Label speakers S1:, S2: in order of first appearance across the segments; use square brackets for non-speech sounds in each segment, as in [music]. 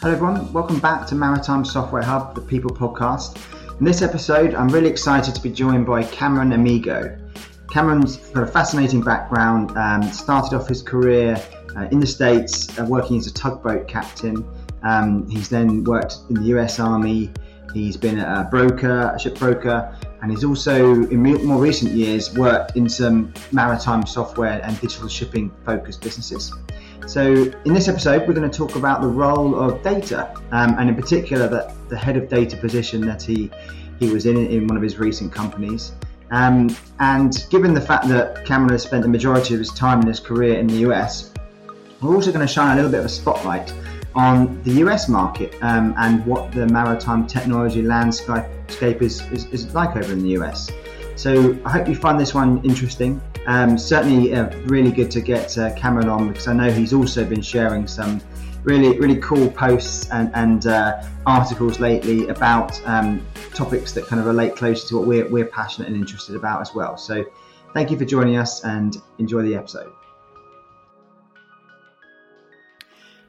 S1: Hello, everyone. Welcome back to Maritime Software Hub, the People podcast. In this episode, I'm really excited to be joined by Cameron Amigo. Cameron's got a fascinating background. Um, started off his career uh, in the States uh, working as a tugboat captain. Um, he's then worked in the US Army. He's been a broker, a ship broker, and he's also, in more recent years, worked in some maritime software and digital shipping focused businesses. So, in this episode, we're going to talk about the role of data, um, and in particular, that the head of data position that he he was in in one of his recent companies. Um, and given the fact that Cameron has spent the majority of his time in his career in the US, we're also going to shine a little bit of a spotlight on the US market um, and what the maritime technology landscape is, is, is, like over in the US. So I hope you find this one interesting. Um, certainly, uh, really good to get uh, Cameron on because I know he's also been sharing some really really cool posts and, and uh, articles lately about um, topics that kind of relate closely to what we're, we're passionate and interested about as well. So thank you for joining us and enjoy the episode.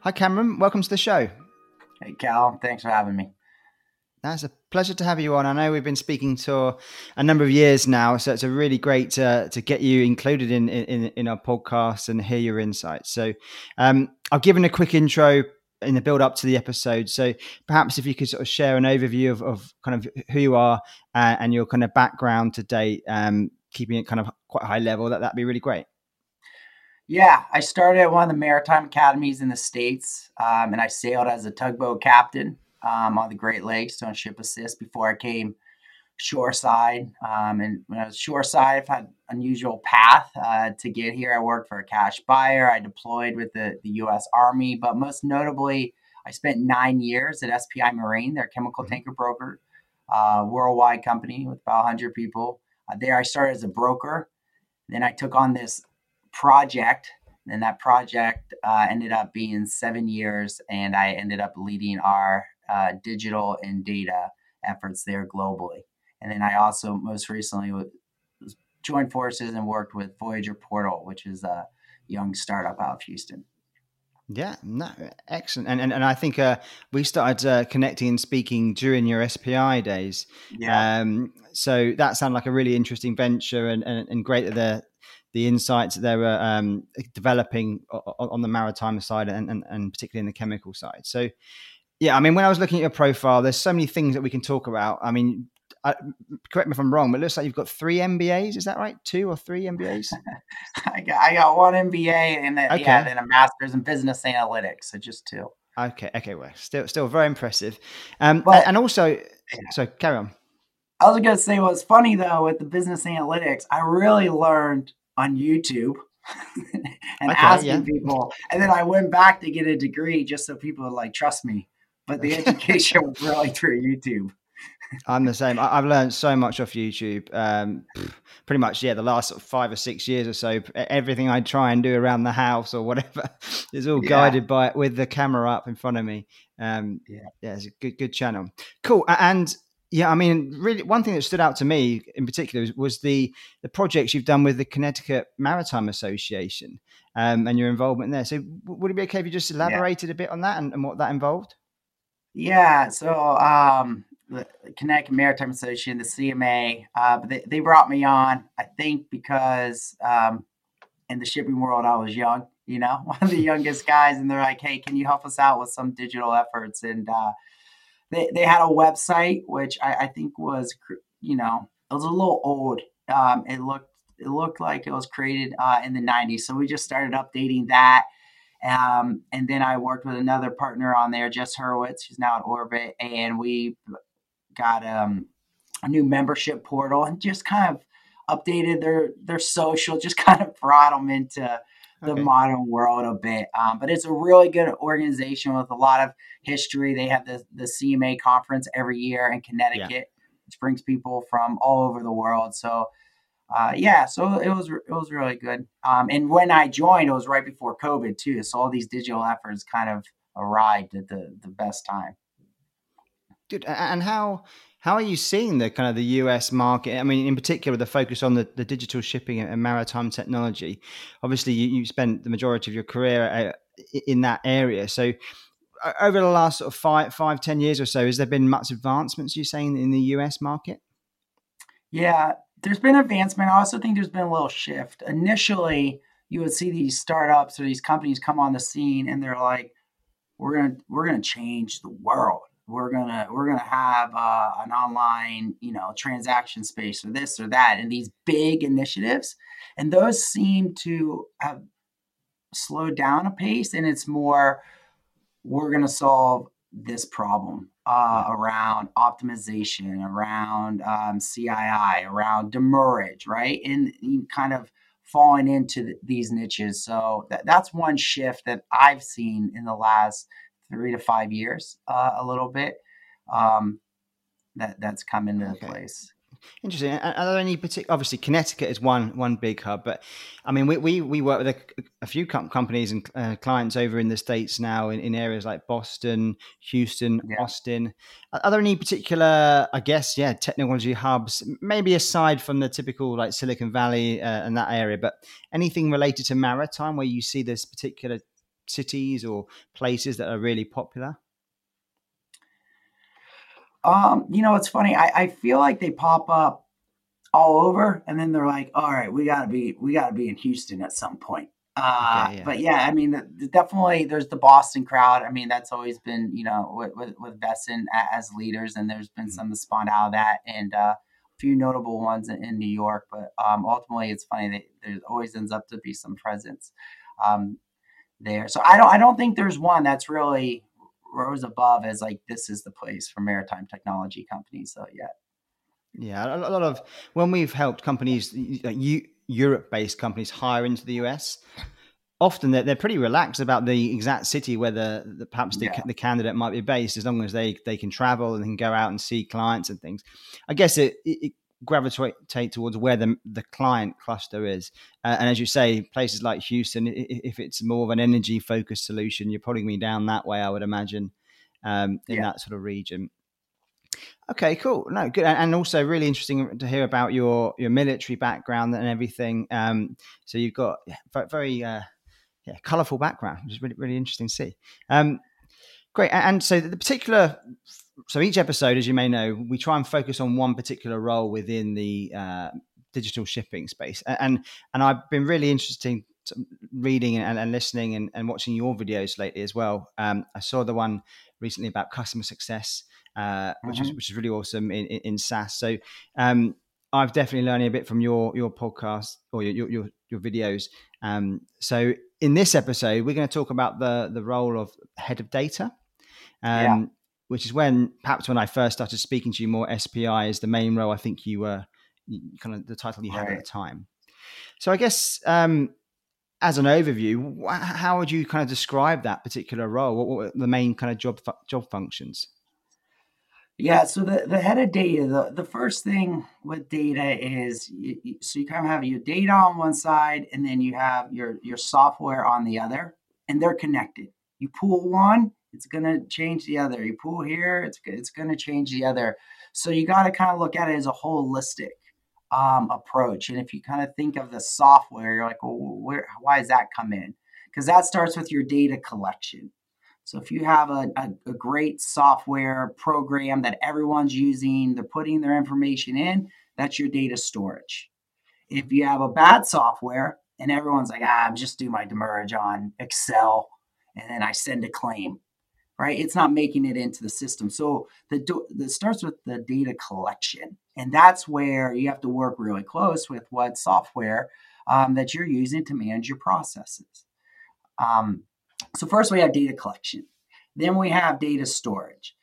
S1: Hi, Cameron. Welcome to the show.
S2: Hey, Cal. Thanks for having me.
S1: That's a pleasure to have you on. I know we've been speaking to a number of years now, so it's a really great to, to get you included in, in, in our podcast and hear your insights. So, um, I've given a quick intro in the build up to the episode. So, perhaps if you could sort of share an overview of, of kind of who you are uh, and your kind of background to date, um, keeping it kind of quite high level, that that'd be really great.
S2: Yeah, I started at one of the maritime academies in the states, um, and I sailed as a tugboat captain um, on the Great Lakes doing ship assist before I came shoreside. Um, and when I was shoreside, I've had unusual path uh, to get here. I worked for a cash buyer. I deployed with the, the U.S. Army, but most notably, I spent nine years at SPI Marine, their chemical mm-hmm. tanker broker, uh, worldwide company with about 100 people. Uh, there, I started as a broker. Then I took on this project and that project uh, ended up being seven years and i ended up leading our uh, digital and data efforts there globally. And then I also most recently joined forces and worked with Voyager Portal, which is a young startup out of Houston.
S1: Yeah, no, excellent. And and, and I think uh, we started uh, connecting and speaking during your SPI days. Yeah. Um, so that sounded like a really interesting venture and, and, and great that the the insights that they were um, developing on, on, the maritime side and, and, and particularly in the chemical side. So yeah, I mean, when I was looking at your profile, there's so many things that we can talk about. I mean, I, correct me if I'm wrong, but it looks like you've got three MBAs. Is that right? Two or three MBAs? [laughs]
S2: I, got, I got one MBA and then, okay. yeah, then a master's in business analytics. So just two.
S1: Okay. Okay. Well, still, still very impressive. Um, but, and also, yeah. so carry on.
S2: I was going to say what's funny though with the business analytics, I really learned on YouTube [laughs] and okay, asking yeah. people, and then I went back to get a degree just so people would like trust me but the [laughs] education was really through YouTube.
S1: I'm the same. I've learned so much off YouTube. Um, pretty much, yeah, the last sort of five or six years or so, everything I try and do around the house or whatever [laughs] is all yeah. guided by with the camera up in front of me. Um, yeah, yeah, it's a good, good channel. Cool. And yeah, I mean, really, one thing that stood out to me in particular was the the projects you've done with the Connecticut Maritime Association um, and your involvement there. So, would it be okay if you just elaborated yeah. a bit on that and, and what that involved?
S2: Yeah, so um, the Connecticut Maritime Association, the CMA, uh, they, they brought me on, I think, because um, in the shipping world, I was young, you know, [laughs] one of the [laughs] youngest guys, and they're like, hey, can you help us out with some digital efforts? And uh, they, they had a website, which I, I think was, you know, it was a little old. Um, it looked it looked like it was created uh, in the 90s. So we just started updating that um, and then I worked with another partner on there, Jess Hurwitz, who's now at Orbit, and we got um, a new membership portal and just kind of updated their their social, [laughs] just kind of brought them into the okay. modern world a bit. Um, but it's a really good organization with a lot of history. They have the the CMA conference every year in Connecticut, yeah. which brings people from all over the world. So uh, yeah, so it was it was really good. Um, and when I joined, it was right before COVID too, so all these digital efforts kind of arrived at the the best time.
S1: Good. And how how are you seeing the kind of the US market? I mean, in particular, the focus on the, the digital shipping and maritime technology. Obviously, you, you spent the majority of your career uh, in that area. So, over the last sort of five, five, ten years or so, has there been much advancements? You saying in the US market?
S2: Yeah, there's been advancement. I also think there's been a little shift. Initially, you would see these startups or these companies come on the scene, and they're like, "We're gonna we're gonna change the world. We're gonna we're gonna have uh, an online you know transaction space or this or that." And these big initiatives, and those seem to have slowed down a pace, and it's more we're going to solve this problem uh, around optimization, around um, CII, around demurrage, right? And kind of falling into the, these niches. So that, that's one shift that I've seen in the last three to five years, uh, a little bit. Um, that that's come into okay. place.
S1: Interesting. Are there any particular? Obviously, Connecticut is one one big hub, but I mean, we we, we work with a, a few companies and uh, clients over in the states now in, in areas like Boston, Houston, yeah. Austin. Are there any particular, I guess, yeah, technology hubs? Maybe aside from the typical like Silicon Valley uh, and that area, but anything related to maritime where you see this particular cities or places that are really popular?
S2: Um, you know, it's funny. I, I feel like they pop up all over, and then they're like, "All right, we gotta be, we gotta be in Houston at some point." Uh, okay, yeah. But yeah, I mean, definitely there's the Boston crowd. I mean, that's always been, you know, with, with, with Veson as leaders, and there's been mm-hmm. some that spawned out of that, and uh, a few notable ones in, in New York. But um, ultimately, it's funny that there always ends up to be some presence um, there. So I don't, I don't think there's one that's really rose above as like this is the place for maritime technology companies. So yeah.
S1: Yeah, a lot of when we've helped companies, like Europe-based companies, hire into the US, often they're, they're pretty relaxed about the exact city where the, the perhaps the, yeah. the, candidate might be based, as long as they they can travel and can go out and see clients and things. I guess it, it, it gravitate towards where the the client cluster is, uh, and as you say, places like Houston, if it's more of an energy focused solution, you're probably going down that way. I would imagine um, in yeah. that sort of region. Okay, cool. No, good, and also really interesting to hear about your your military background and everything. Um, so you've got very uh, yeah colorful background, which is really really interesting to see. Um, great, and so the particular so each episode, as you may know, we try and focus on one particular role within the uh, digital shipping space, and and I've been really interested reading and, and listening and, and, watching your videos lately as well. Um, I saw the one recently about customer success, uh, which mm-hmm. is which is really awesome in, in, in SaaS. So um, I've definitely learning a bit from your your podcast or your your, your videos. Um, so in this episode, we're going to talk about the the role of head of data. Um, yeah. Which is when perhaps when I first started speaking to you more, SPI is the main role. I think you were kind of the title you had right. at the time. So I guess um, as an overview, how would you kind of describe that particular role? What were the main kind of job job functions?
S2: Yeah, so the, the head of data, the, the first thing with data is you, so you kind of have your data on one side and then you have your, your software on the other, and they're connected. You pull one, it's going to change the other. You pull here, it's, it's going to change the other. So you got to kind of look at it as a holistic um, approach. And if you kind of think of the software, you're like, well, where, why does that come in? Because that starts with your data collection. So if you have a, a, a, great software program that everyone's using, they're putting their information in, that's your data storage. If you have a bad software and everyone's like, ah, I'm just doing my demurrage on Excel and then I send a claim, right? It's not making it into the system. So the, the starts with the data collection. And that's where you have to work really close with what software um, that you're using to manage your processes. Um, so, first we have data collection, then we have data storage.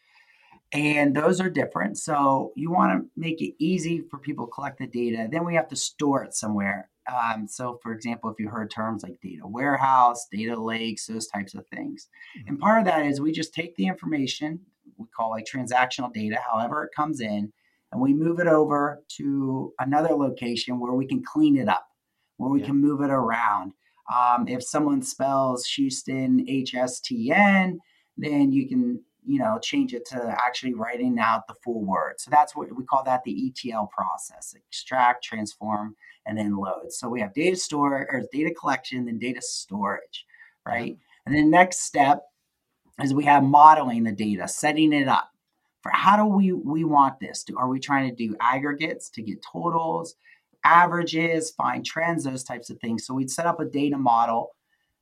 S2: And those are different. So, you want to make it easy for people to collect the data. Then we have to store it somewhere. Um, so, for example, if you heard terms like data warehouse, data lakes, those types of things. Mm-hmm. And part of that is we just take the information, we call like transactional data, however it comes in, and we move it over to another location where we can clean it up, where we yeah. can move it around. Um, if someone spells Houston HSTN, then you can you know change it to actually writing out the full word. So that's what we call that the ETL process: extract, transform, and then load. So we have data store or data collection, then data storage, right? And then next step is we have modeling the data, setting it up for how do we we want this? Do, are we trying to do aggregates to get totals, averages, find trends, those types of things? So we'd set up a data model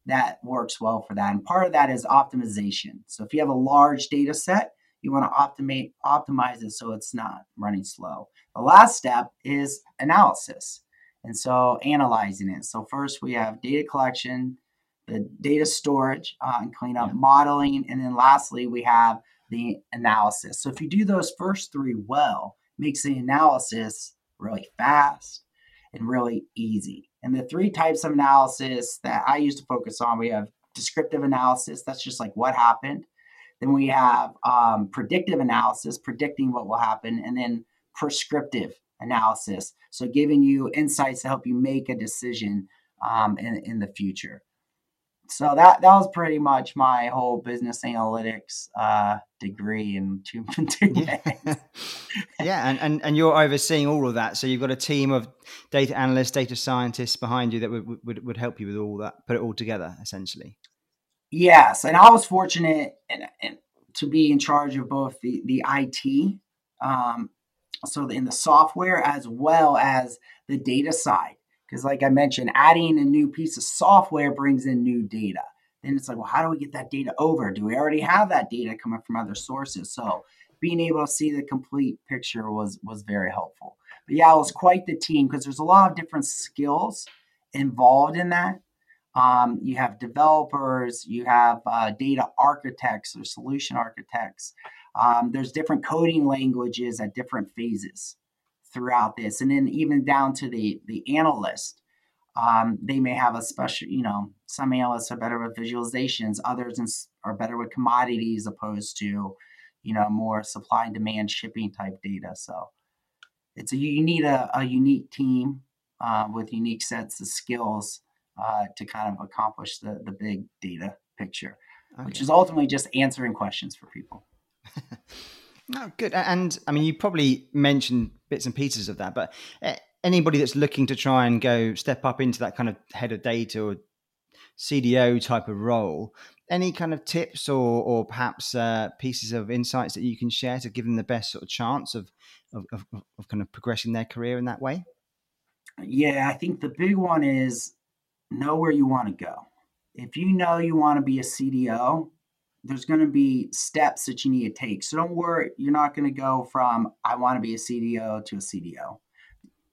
S2: that works well for that. And part of that is optimization. So if you have a large data set, you want to optimize optimize it so it's not running slow. The last step is analysis. And so analyzing it. So first we have data collection, the data storage uh, and cleanup, yeah. modeling, and then lastly we have the analysis. So if you do those first three well, makes the analysis really fast and really easy. And the three types of analysis that I used to focus on, we have descriptive analysis. That's just like what happened. Then we have um, predictive analysis, predicting what will happen, and then prescriptive analysis. So giving you insights to help you make a decision um, in, in the future so that that was pretty much my whole business analytics uh, degree in two, [laughs] two
S1: yeah. [laughs] yeah, and, and and you're overseeing all of that. So you've got a team of data analysts, data scientists behind you that would, would, would help you with all that, put it all together, essentially.
S2: Yes, and I was fortunate in, in, to be in charge of both the the IT, um, so in the software as well as the data side. Because, like I mentioned, adding a new piece of software brings in new data. Then it's like, well, how do we get that data over? Do we already have that data coming from other sources? So being able to see the complete picture was was very helpful. But yeah, it was quite the team because there's a lot of different skills involved in that. Um, you have developers, you have uh, data architects or solution architects. Um, there's different coding languages at different phases throughout this, and then even down to the the analyst. Um, they may have a special, you know, some analysts are better with visualizations, others are better with commodities opposed to, you know, more supply and demand shipping type data. So it's a you need a, a unique team uh, with unique sets of skills uh, to kind of accomplish the the big data picture, okay. which is ultimately just answering questions for people. [laughs]
S1: No, good. And I mean, you probably mentioned bits and pieces of that, but eh, anybody that's looking to try and go step up into that kind of head of data or CDO type of role, any kind of tips or, or perhaps uh, pieces of insights that you can share to give them the best sort of chance of, of, of, of kind of progressing their career in that way?
S2: Yeah, I think the big one is know where you want to go. If you know you want to be a CDO, there's going to be steps that you need to take. So don't worry, you're not going to go from I want to be a CDO to a CDO.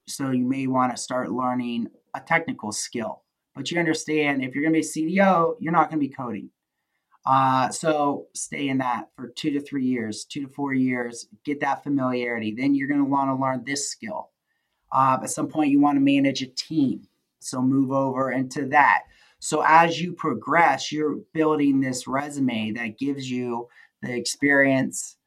S2: So you may want to start learning a technical skill, but you understand if you're going to be a CDO, you're not going to be coding. Uh, so stay in that for two to three years, two to four years, get that familiarity. Then you're going to want to learn this skill. Uh, at some point, you want to manage a team. So move over into that. So as you progress, you're building this resume that gives you the experience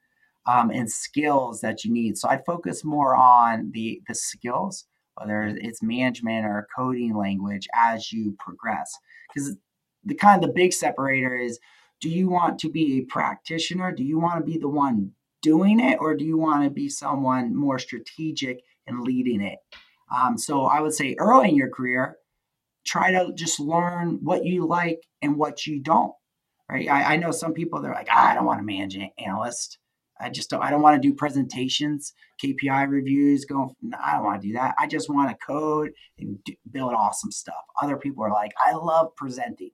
S2: um, and skills that you need. So I'd focus more on the the skills, whether it's management or coding language, as you progress. Because the kind of the big separator is: Do you want to be a practitioner? Do you want to be the one doing it, or do you want to be someone more strategic and leading it? Um, so I would say early in your career, try to just learn what you like and what you don't. Right. I, I know some people they're like, ah, I don't want to manage an analyst. I just don't. I don't want to do presentations, KPI reviews. Going, I don't want to do that. I just want to code and do, build awesome stuff. Other people are like, I love presenting,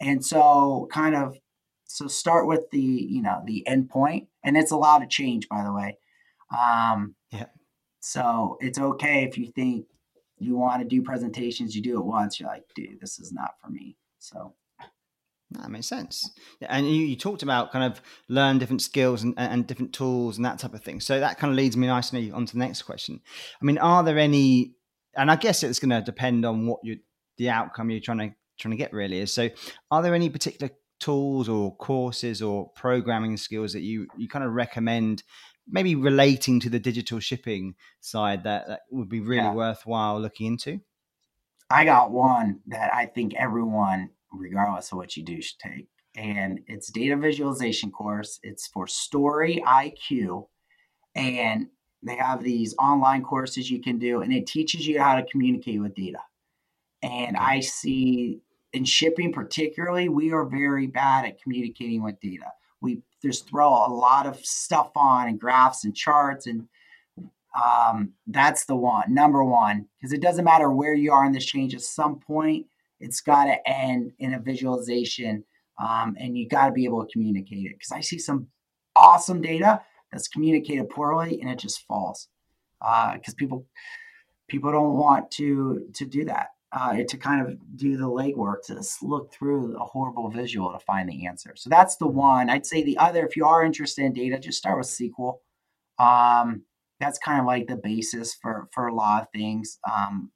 S2: and so kind of so start with the you know the endpoint, and it's allowed to change, by the way. Um, yeah. So it's okay if you think you want to do presentations, you do it once, you're like, dude, this is not for me. So
S1: that makes sense. And you, you, talked about kind of learn different skills and, and, different tools and that type of thing. So that kind of leads me nicely on to the next question. I mean, are there any, and I guess it's going to depend on what you, the outcome you're trying to, trying to get really is. So are there any particular tools or courses or programming skills that you, you kind of recommend maybe relating to the digital shipping side that, that would be really yeah. worthwhile looking into?
S2: I got one that I think everyone, regardless of what you do, should take. And it's data visualization course. It's for Story IQ. And they have these online courses you can do, and it teaches you how to communicate with data. And I see in shipping particularly, we are very bad at communicating with data. We just throw a lot of stuff on and graphs and charts and um, that's the one number one because it doesn't matter where you are in this change at some point it's got to end in a visualization um, and you got to be able to communicate it because i see some awesome data that's communicated poorly and it just falls because uh, people people don't want to to do that uh, to kind of do the legwork to look through a horrible visual to find the answer. So that's the one. I'd say the other, if you are interested in data, just start with SQL. Um, that's kind of like the basis for for a lot of things. Um,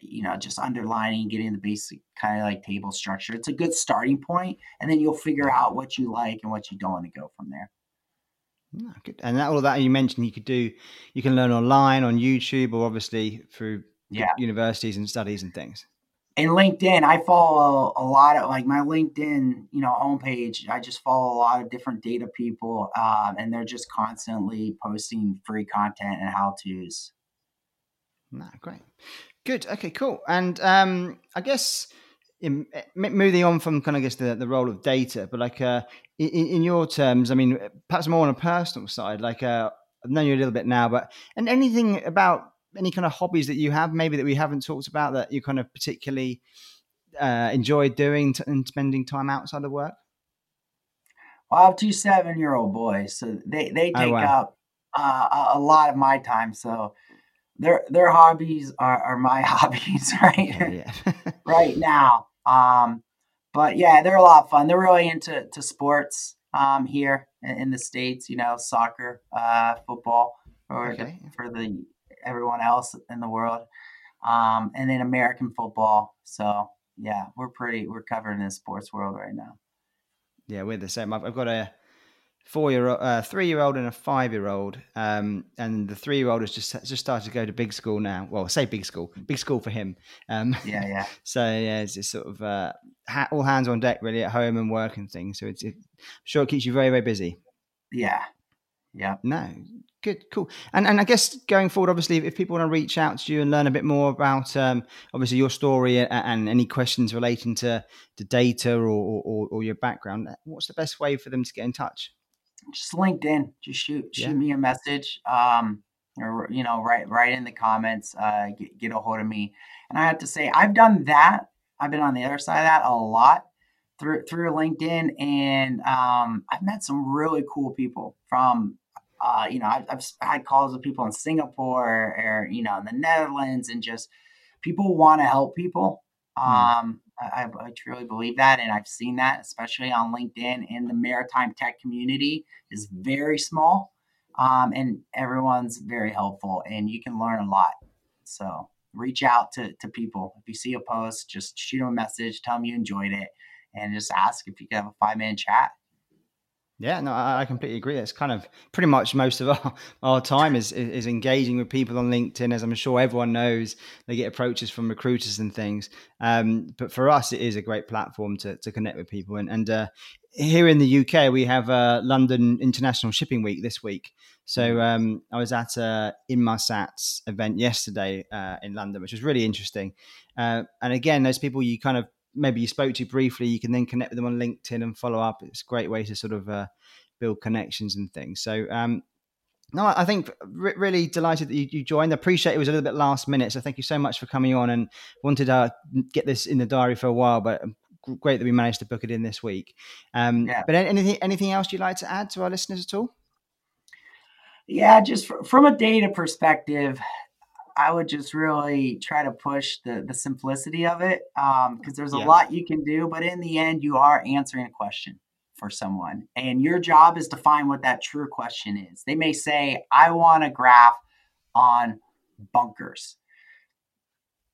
S2: you know, just underlining, getting the basic kind of like table structure. It's a good starting point, and then you'll figure out what you like and what you don't want to go from there.
S1: Oh, and that, all of that you mentioned, you could do, you can learn online on YouTube or obviously through yeah. universities and studies and things.
S2: And LinkedIn, I follow a lot of like my LinkedIn, you know, homepage. I just follow a lot of different data people, um, and they're just constantly posting free content and how tos.
S1: Nah, great, good, okay, cool. And um, I guess in, moving on from kind of I guess the, the role of data, but like uh, in, in your terms, I mean, perhaps more on a personal side. Like uh, I've known you a little bit now, but and anything about any kind of hobbies that you have, maybe that we haven't talked about that you kind of particularly uh, enjoy doing t- and spending time outside of work?
S2: Well, I have two seven-year-old boys, so they they oh, take oh, wow. up uh, a lot of my time. So their their hobbies are, are my [laughs] hobbies, right? Yeah, yeah. [laughs] right now. Um, but yeah, they're a lot of fun. They're really into to sports um, here in, in the states. You know, soccer, uh, football, for okay. the, for the everyone else in the world. Um, and then American football. So yeah, we're pretty we're covering the sports world right now.
S1: Yeah, we're the same. I've, I've got a four year old, uh, three year old, and a five year old. Um, and the three year old has just just started to go to big school now. Well, I say big school, big school for him. Um,
S2: yeah, yeah. [laughs]
S1: so yeah, it's just sort of uh, ha- all hands on deck really at home and work and things. So it's it, sure it keeps you very very busy.
S2: Yeah, yeah.
S1: No, good, cool. And and I guess going forward, obviously, if people want to reach out to you and learn a bit more about um, obviously your story and, and, any questions relating to to data or, or, or your background, what's the best way for them to get in touch?
S2: Just LinkedIn. Just shoot shoot yeah. me a message. Um, or you know, write write in the comments. Uh, get, get a hold of me. And I have to say, I've done that. I've been on the other side of that a lot through through LinkedIn, and um, I've met some really cool people from. Uh, you know, I've, I've, had calls with people in Singapore or you know in the Netherlands, and just people want to help people. Hmm. Um, I, I, truly believe that, and I've seen that, especially on LinkedIn. And the maritime tech community is very small, um, and everyone's very helpful, and you can learn a lot. So reach out to to people. If you see a post, just shoot them a message, tell them you enjoyed it, and just ask if you can have a five minute chat.
S1: Yeah, no, I, completely agree. It's kind of pretty much most of our, [laughs] our time is, is engaging with people on LinkedIn, as I'm sure everyone knows. They get approaches from recruiters and things. Um, but for us, it is a great platform to, to connect with people. And, and uh, here in the UK, we have uh, London International Shipping Week this week. So mm. um, I was at a Inmarsat's event yesterday uh, in London, which was really interesting. Uh, and again, those people you kind of maybe you spoke to briefly, you can then connect with them on LinkedIn and follow up. It's a great way to sort of uh, build connections and things. So, um, no, I think re- really delighted that you, you, joined. I appreciate it was a little bit last minute, so thank you so much for coming on and wanted to get this in the diary for a while, but um, great that we managed to book it in this week. Um, yeah. But anything anything else you'd like to add to our listeners at all?
S2: Yeah, just from a data perspective, I would just really try to push the the simplicity of it because um, there's a yeah. lot you can do, but in the end, you are answering a question for someone, and your job is to find what that true question is. They may say, "I want a graph on bunkers,"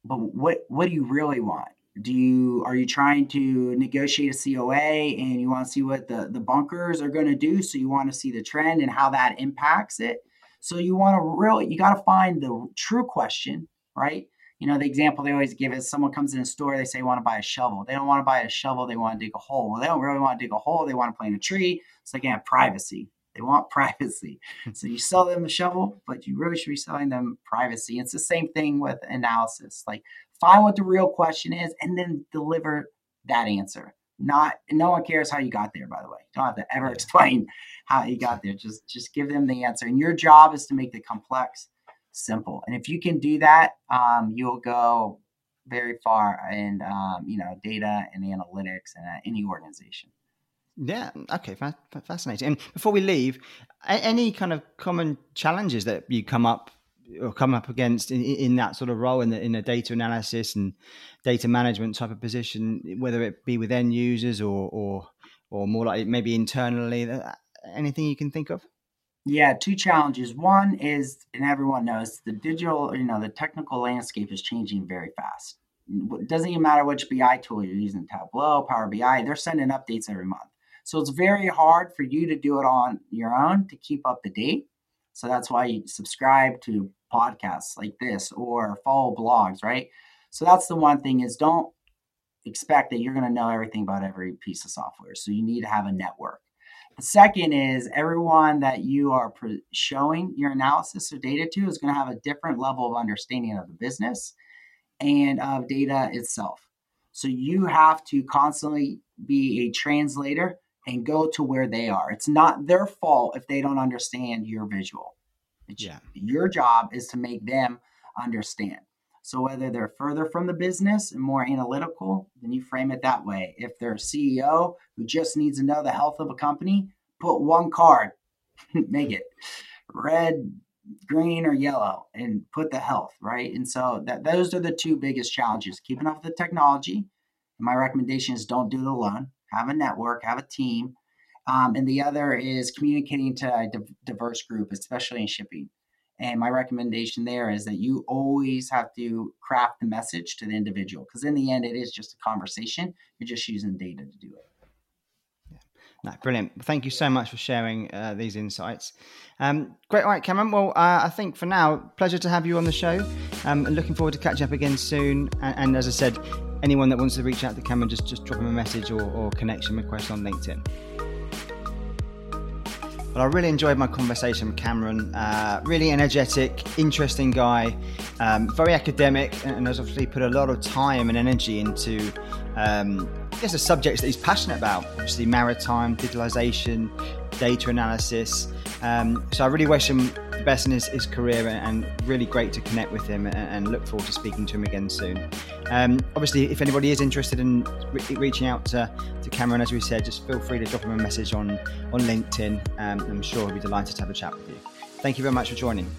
S2: but what what do you really want? Do you are you trying to negotiate a COA and you want to see what the the bunkers are going to do? So you want to see the trend and how that impacts it so you want to really, you got to find the true question, right? You know, the example they always give is someone comes in a store, they say, want to buy a shovel. They don't want to buy a shovel, they want to dig a hole. Well, they don't really want to dig a hole, they want to plant a tree. So they can have privacy. They want [laughs] privacy. so you sell them a shovel, but you really should be selling them privacy. It's the same thing with analysis. Like find what the real question is and then deliver that answer. Not no one cares how you got there, by the way. Don't have to ever explain how you got there. Just just give them the answer. And your job is to make the complex simple. And if you can do that, um, you'll go very far in um, you know data and analytics and uh, any organization.
S1: Yeah. Okay. fascinating. And before we leave, any kind of common challenges that you come up or come up against in, in that sort of role in the in a data analysis and data management type of position, whether it be with end users or or or more like maybe internally, uh, anything you can think of?
S2: Yeah, two challenges. One is, and everyone knows, the digital, you know, the technical landscape is changing very fast. Doesn't even matter which BI tool you're using, Tableau, Power BI, they're sending updates every month. So it's very hard for you to do it on your own to keep up to date. So that's why you subscribe to podcasts like this or follow blogs, right? So that's the one thing is don't expect that you're going to know everything about every piece of software. So you need to have a network. The second is everyone that you are pre- showing your analysis of data to is going to have a different level of understanding of the business and of data itself. So you have to constantly be a translator and go to where they are. It's not their fault if they don't understand your visual. It's yeah. Your job is to make them understand. So whether they're further from the business and more analytical, then you frame it that way. If they're a CEO who just needs to know the health of a company, put one card, [laughs] make it red, green, or yellow, and put the health, right? And so that those are the two biggest challenges. Keeping up with the technology. My recommendation is don't do it alone. Have a network, have a team. Um, and the other is communicating to a diverse group, especially in shipping. And my recommendation there is that you always have to craft the message to the individual because in the end, it is just a conversation. You're just using data to do it.
S1: No, brilliant. Thank you so much for sharing uh, these insights. Um, great. All right, Cameron. Well, uh, I think for now, pleasure to have you on the show. Um, looking forward to catching up again soon. And, and, as I said, anyone that wants to reach out to Cameron, just, just drop him a message or, or connection request on LinkedIn. But I really enjoyed my conversation with Cameron. Uh, really energetic, interesting guy, um, very academic, and has obviously put a lot of time and energy into, um, I guess, the subjects that he's passionate about. Obviously, maritime, digitalization, data analysis. Um, so I really wish him the best in his, his career and, really great to connect with him and, and, look forward to speaking to him again soon. Um, obviously, if anybody is interested in re- reaching out to, to Cameron, as we said, just feel free to drop him a message on, on LinkedIn. Um, I'm sure he'll be delighted to have a chat with you. Thank you very much for joining.